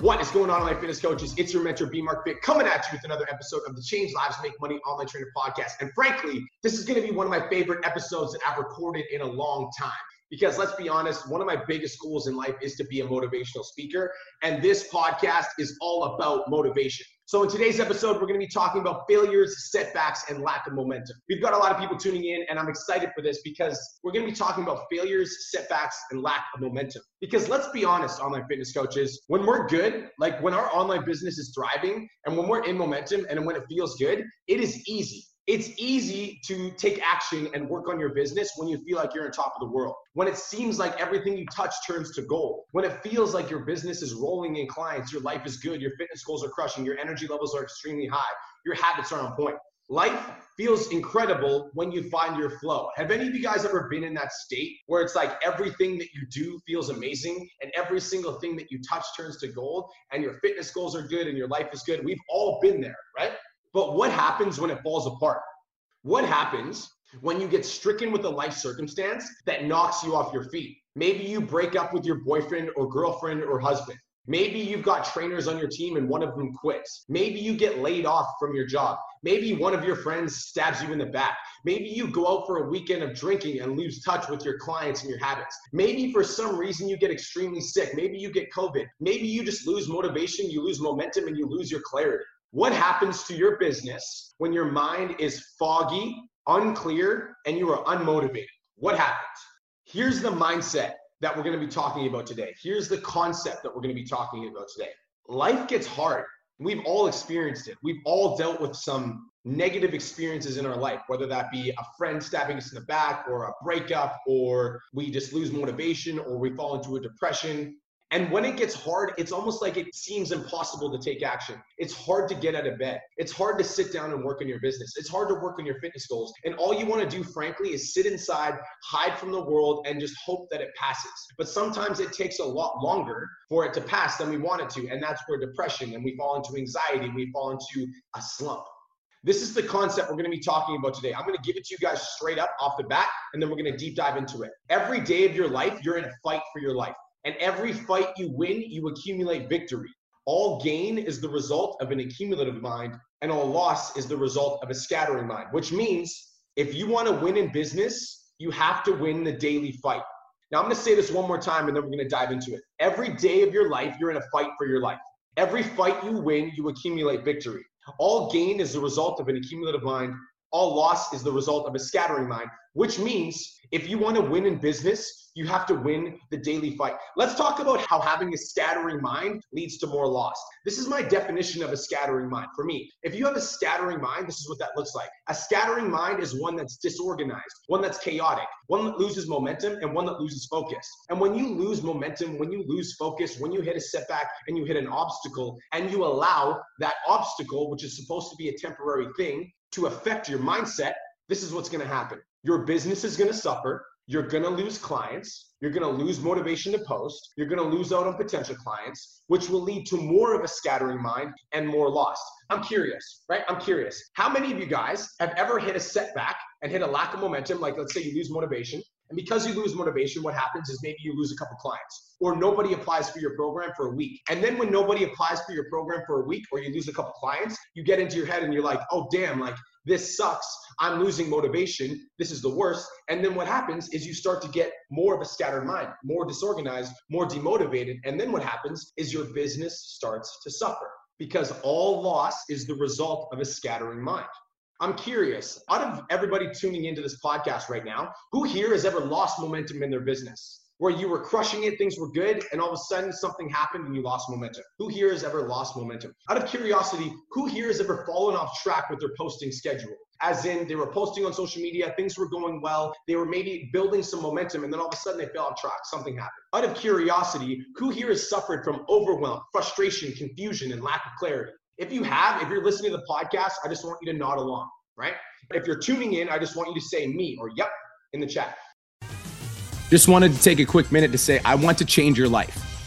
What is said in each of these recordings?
What is going on, online fitness coaches? It's your mentor, B Mark Fit, coming at you with another episode of the Change Lives Make Money Online Trainer Podcast. And frankly, this is going to be one of my favorite episodes that I've recorded in a long time. Because let's be honest, one of my biggest goals in life is to be a motivational speaker. And this podcast is all about motivation. So, in today's episode, we're going to be talking about failures, setbacks, and lack of momentum. We've got a lot of people tuning in, and I'm excited for this because we're going to be talking about failures, setbacks, and lack of momentum. Because let's be honest, online fitness coaches, when we're good, like when our online business is thriving and when we're in momentum and when it feels good, it is easy it's easy to take action and work on your business when you feel like you're on top of the world. When it seems like everything you touch turns to gold. When it feels like your business is rolling in clients, your life is good, your fitness goals are crushing, your energy levels are extremely high, your habits are on point. Life feels incredible when you find your flow. Have any of you guys ever been in that state where it's like everything that you do feels amazing and every single thing that you touch turns to gold and your fitness goals are good and your life is good? We've all been there, right? But what happens when it falls apart? What happens when you get stricken with a life circumstance that knocks you off your feet? Maybe you break up with your boyfriend or girlfriend or husband. Maybe you've got trainers on your team and one of them quits. Maybe you get laid off from your job. Maybe one of your friends stabs you in the back. Maybe you go out for a weekend of drinking and lose touch with your clients and your habits. Maybe for some reason you get extremely sick. Maybe you get COVID. Maybe you just lose motivation, you lose momentum, and you lose your clarity. What happens to your business when your mind is foggy, unclear, and you are unmotivated? What happens? Here's the mindset that we're going to be talking about today. Here's the concept that we're going to be talking about today. Life gets hard. We've all experienced it. We've all dealt with some negative experiences in our life, whether that be a friend stabbing us in the back or a breakup, or we just lose motivation, or we fall into a depression, and when it gets hard, it's almost like it seems impossible to take action. It's hard to get out of bed. It's hard to sit down and work on your business. It's hard to work on your fitness goals. And all you want to do, frankly, is sit inside, hide from the world, and just hope that it passes. But sometimes it takes a lot longer for it to pass than we want it to. And that's where depression and we fall into anxiety, we fall into a slump. This is the concept we're going to be talking about today. I'm going to give it to you guys straight up off the bat, and then we're going to deep dive into it. Every day of your life, you're in a fight for your life. And every fight you win, you accumulate victory. All gain is the result of an accumulative mind, and all loss is the result of a scattering mind, which means if you want to win in business, you have to win the daily fight. Now, I'm going to say this one more time and then we're going to dive into it. Every day of your life, you're in a fight for your life. Every fight you win, you accumulate victory. All gain is the result of an accumulative mind. All loss is the result of a scattering mind, which means if you want to win in business, you have to win the daily fight. Let's talk about how having a scattering mind leads to more loss. This is my definition of a scattering mind. For me, if you have a scattering mind, this is what that looks like. A scattering mind is one that's disorganized, one that's chaotic, one that loses momentum, and one that loses focus. And when you lose momentum, when you lose focus, when you hit a setback and you hit an obstacle, and you allow that obstacle, which is supposed to be a temporary thing, to affect your mindset, this is what's going to happen. Your business is going to suffer you're going to lose clients. You're going to lose motivation to post. You're going to lose out on potential clients, which will lead to more of a scattering mind and more loss. I'm curious, right? I'm curious. How many of you guys have ever hit a setback and hit a lack of momentum? Like, let's say you lose motivation. And because you lose motivation, what happens is maybe you lose a couple clients or nobody applies for your program for a week. And then when nobody applies for your program for a week or you lose a couple clients, you get into your head and you're like, oh, damn, like this sucks. I'm losing motivation. This is the worst. And then what happens is you start to get more of a scattered mind, more disorganized, more demotivated. And then what happens is your business starts to suffer because all loss is the result of a scattering mind. I'm curious, out of everybody tuning into this podcast right now, who here has ever lost momentum in their business? where you were crushing it, things were good, and all of a sudden something happened and you lost momentum? Who here has ever lost momentum? Out of curiosity, who here has ever fallen off track with their posting schedule? As in, they were posting on social media, things were going well, they were maybe building some momentum, and then all of a sudden they fell off track. Something happened. Out of curiosity, who here has suffered from overwhelm, frustration, confusion, and lack of clarity? If you have, if you're listening to the podcast, I just want you to nod along, right? If you're tuning in, I just want you to say me or yep in the chat. Just wanted to take a quick minute to say, I want to change your life.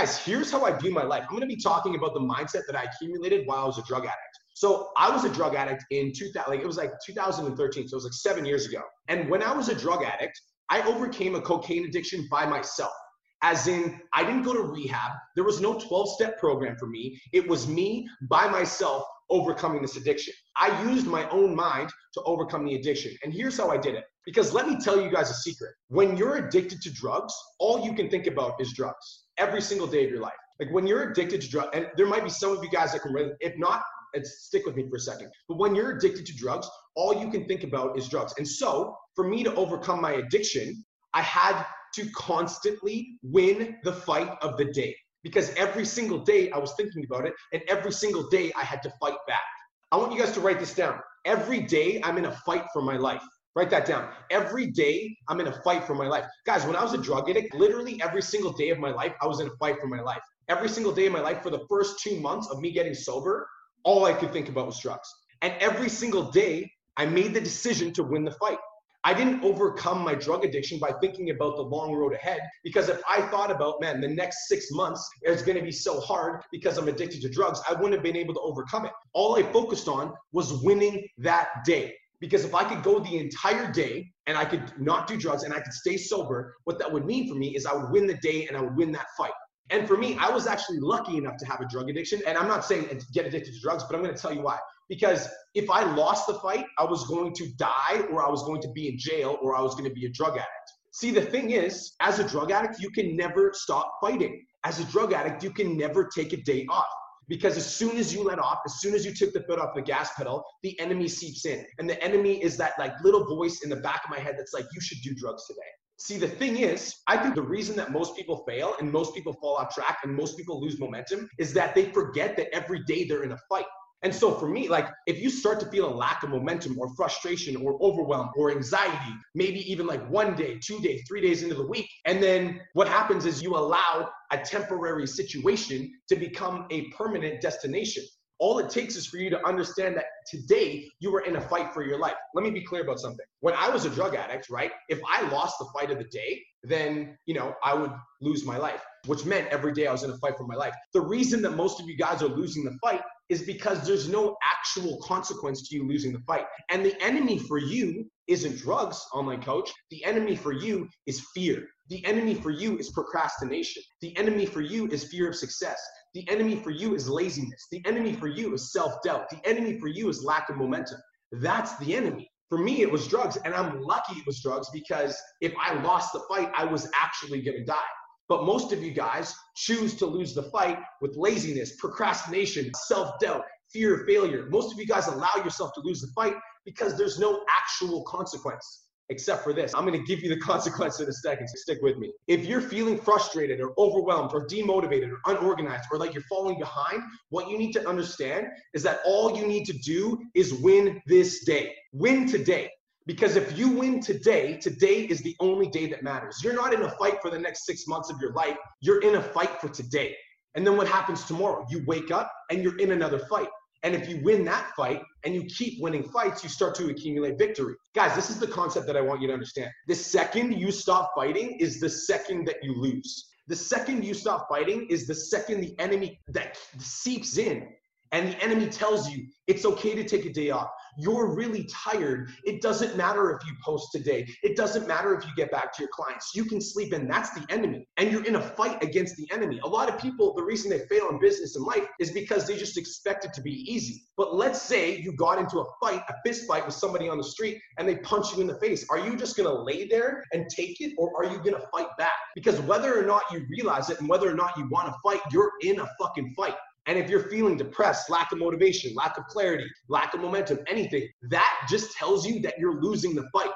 Guys, here's how I view my life. I'm going to be talking about the mindset that I accumulated while I was a drug addict. So I was a drug addict in 2000, like it was like 2013, so it was like seven years ago. And when I was a drug addict, I overcame a cocaine addiction by myself. As in, I didn't go to rehab. There was no 12 step program for me. It was me by myself overcoming this addiction. I used my own mind to overcome the addiction. And here's how I did it. Because let me tell you guys a secret. When you're addicted to drugs, all you can think about is drugs every single day of your life. Like when you're addicted to drugs, and there might be some of you guys that can. If not, stick with me for a second. But when you're addicted to drugs, all you can think about is drugs. And so for me to overcome my addiction, I had to constantly win the fight of the day because every single day I was thinking about it, and every single day I had to fight back. I want you guys to write this down. Every day I'm in a fight for my life. Write that down. Every day I'm in a fight for my life. Guys, when I was a drug addict, literally every single day of my life, I was in a fight for my life. Every single day of my life for the first two months of me getting sober, all I could think about was drugs. And every single day, I made the decision to win the fight. I didn't overcome my drug addiction by thinking about the long road ahead because if I thought about, man, the next six months is going to be so hard because I'm addicted to drugs, I wouldn't have been able to overcome it. All I focused on was winning that day. Because if I could go the entire day and I could not do drugs and I could stay sober, what that would mean for me is I would win the day and I would win that fight. And for me, I was actually lucky enough to have a drug addiction. And I'm not saying get addicted to drugs, but I'm going to tell you why. Because if I lost the fight, I was going to die or I was going to be in jail or I was going to be a drug addict. See, the thing is, as a drug addict, you can never stop fighting. As a drug addict, you can never take a day off. Because as soon as you let off, as soon as you took the foot off the gas pedal, the enemy seeps in. And the enemy is that like little voice in the back of my head that's like, you should do drugs today. See, the thing is, I think the reason that most people fail and most people fall off track and most people lose momentum is that they forget that every day they're in a fight. And so for me, like if you start to feel a lack of momentum or frustration or overwhelm or anxiety, maybe even like one day, two days, three days into the week, and then what happens is you allow a temporary situation to become a permanent destination. All it takes is for you to understand that today you were in a fight for your life. Let me be clear about something. When I was a drug addict, right? If I lost the fight of the day, then, you know, I would lose my life, which meant every day I was in a fight for my life. The reason that most of you guys are losing the fight is because there's no actual consequence to you losing the fight. And the enemy for you isn't drugs, online coach. The enemy for you is fear. The enemy for you is procrastination. The enemy for you is fear of success. The enemy for you is laziness. The enemy for you is self doubt. The enemy for you is lack of momentum. That's the enemy. For me, it was drugs, and I'm lucky it was drugs because if I lost the fight, I was actually gonna die. But most of you guys choose to lose the fight with laziness, procrastination, self doubt, fear of failure. Most of you guys allow yourself to lose the fight because there's no actual consequence except for this. I'm going to give you the consequence in a second, so stick with me. If you're feeling frustrated or overwhelmed or demotivated or unorganized or like you're falling behind, what you need to understand is that all you need to do is win this day. Win today. Because if you win today, today is the only day that matters. You're not in a fight for the next six months of your life, you're in a fight for today. And then what happens tomorrow? You wake up and you're in another fight. And if you win that fight and you keep winning fights, you start to accumulate victory. Guys, this is the concept that I want you to understand. The second you stop fighting is the second that you lose. The second you stop fighting is the second the enemy that seeps in and the enemy tells you it's okay to take a day off. You're really tired. It doesn't matter if you post today. It doesn't matter if you get back to your clients. You can sleep in. That's the enemy. And you're in a fight against the enemy. A lot of people, the reason they fail in business and life is because they just expect it to be easy. But let's say you got into a fight, a fist fight with somebody on the street, and they punch you in the face. Are you just gonna lay there and take it, or are you gonna fight back? Because whether or not you realize it and whether or not you wanna fight, you're in a fucking fight. And if you're feeling depressed, lack of motivation, lack of clarity, lack of momentum, anything, that just tells you that you're losing the fight.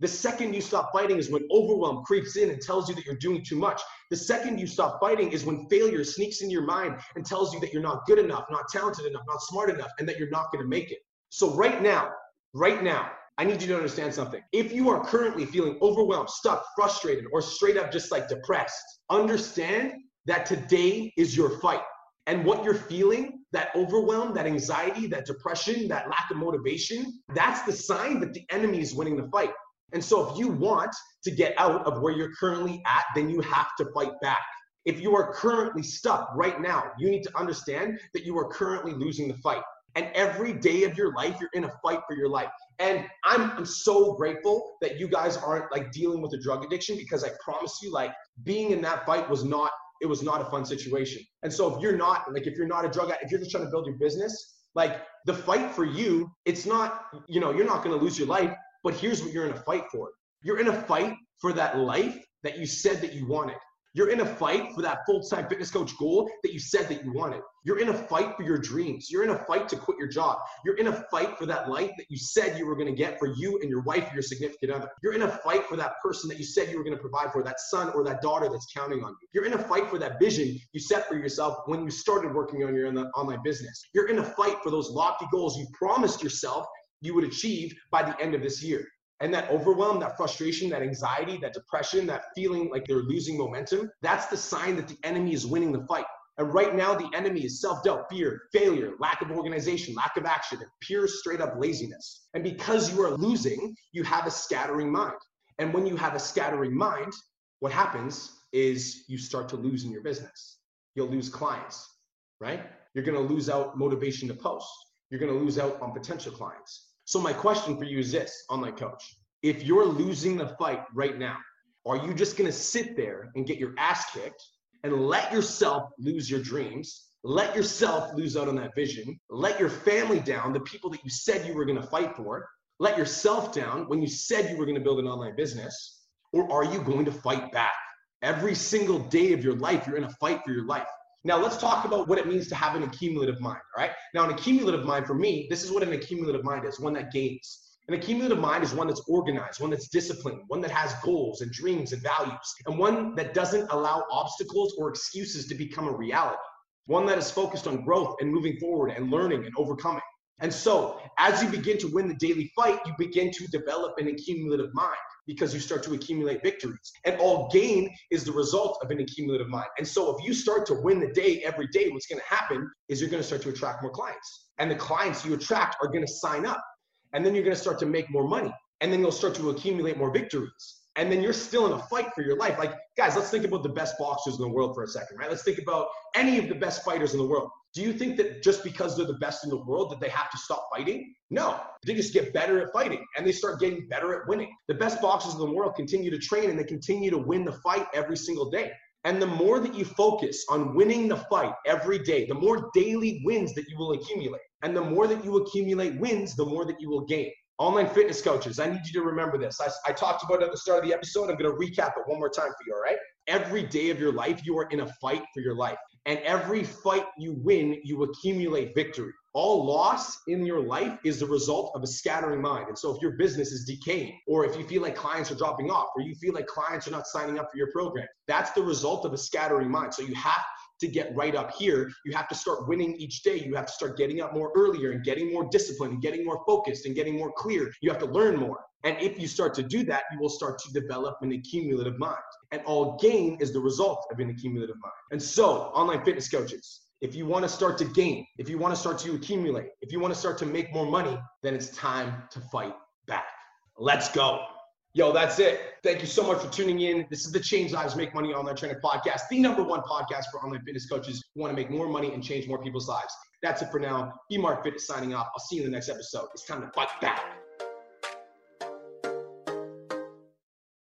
The second you stop fighting is when overwhelm creeps in and tells you that you're doing too much. The second you stop fighting is when failure sneaks in your mind and tells you that you're not good enough, not talented enough, not smart enough, and that you're not going to make it. So, right now, right now, I need you to understand something. If you are currently feeling overwhelmed, stuck, frustrated, or straight up just like depressed, understand that today is your fight and what you're feeling, that overwhelm, that anxiety, that depression, that lack of motivation, that's the sign that the enemy is winning the fight. And so if you want to get out of where you're currently at, then you have to fight back. If you are currently stuck right now, you need to understand that you are currently losing the fight. And every day of your life, you're in a fight for your life. And I'm, I'm so grateful that you guys aren't like dealing with a drug addiction because I promise you, like being in that fight was not it was not a fun situation. And so if you're not like if you're not a drug addict, if you're just trying to build your business, like the fight for you, it's not, you know, you're not going to lose your life, but here's what you're in a fight for. You're in a fight for that life that you said that you wanted. You're in a fight for that full time fitness coach goal that you said that you wanted. You're in a fight for your dreams. You're in a fight to quit your job. You're in a fight for that life that you said you were going to get for you and your wife or your significant other. You're in a fight for that person that you said you were going to provide for, that son or that daughter that's counting on you. You're in a fight for that vision you set for yourself when you started working on your online business. You're in a fight for those lofty goals you promised yourself you would achieve by the end of this year. And that overwhelm, that frustration, that anxiety, that depression, that feeling like they're losing momentum, that's the sign that the enemy is winning the fight. And right now, the enemy is self doubt, fear, failure, lack of organization, lack of action, and pure straight up laziness. And because you are losing, you have a scattering mind. And when you have a scattering mind, what happens is you start to lose in your business. You'll lose clients, right? You're to lose out motivation to post. You're to lose out on potential clients. So my question for you is this, online coach. If you're losing the fight right now, are you just going to sit there and get your ass kicked and let yourself lose your dreams? Let yourself lose out on that vision. Let your family down, the people that you said you were going to fight for. Let yourself down when you said you were going to build an online business. Or are you going to fight back? Every single day of your life, you're in a fight for your life. Now let's talk about what it means to have an accumulative mind, all right? Now an accumulative mind for me, this is what an accumulative mind is, one that gains. An accumulative mind is one that's organized, one that's disciplined, one that has goals and dreams and values, and one that doesn't allow obstacles or excuses to become a reality. One that is focused on growth and moving forward and learning and overcoming. And so, as you begin to win the daily fight, you begin to develop an accumulative mind because you start to accumulate victories. And all gain is the result of an accumulative mind. And so if you start to win the day every day, what's going to happen is you're going to start to attract more clients. And the clients you attract are going to sign up. And then you're going to start to make more money. And then you'll start to accumulate more victories and then you're still in a fight for your life. Like, guys, let's think about the best boxers in the world for a second, right? Let's think about any of the best fighters in the world. Do you think that just because they're the best in the world that they have to stop fighting? No, they just get better at fighting and they start getting better at winning. The best boxers in the world continue to train and they continue to win the fight every single day. And the more that you focus on winning the fight every day, the more daily wins that you will accumulate. And the more that you accumulate wins, the more that you will gain. Online fitness coaches, I need you to remember this. I, I talked about it at the start of the episode. I'm going to recap it one more time for you, all right? Every day of your life, you are in a fight for your life. And every fight you win, you accumulate victory. All loss in your life is the result of a scattering mind. And so if your business is decaying, or if you feel like clients are dropping off, or you feel like clients are not signing up for your program, that's the result of a scattering mind. So you have to get right up here. You have to start winning each day. You have to start getting up more earlier and getting more disciplined and getting more focused and getting more clear. You have to learn more. And if you start to do that, you will start to develop an accumulative mind. And all gain is the result of an accumulative mind. And so, online fitness coaches, if you want to start to gain, if you want to start to accumulate, if you want to start to make more money, then it's time to fight back. Let's go. Yo, that's it. Thank you so much for tuning in. This is the Change Lives Make Money Online Training Podcast, the number one podcast for online fitness coaches who want to make more money and change more people's lives. That's it for now. B Mark Fitness signing off. I'll see you in the next episode. It's time to fight back.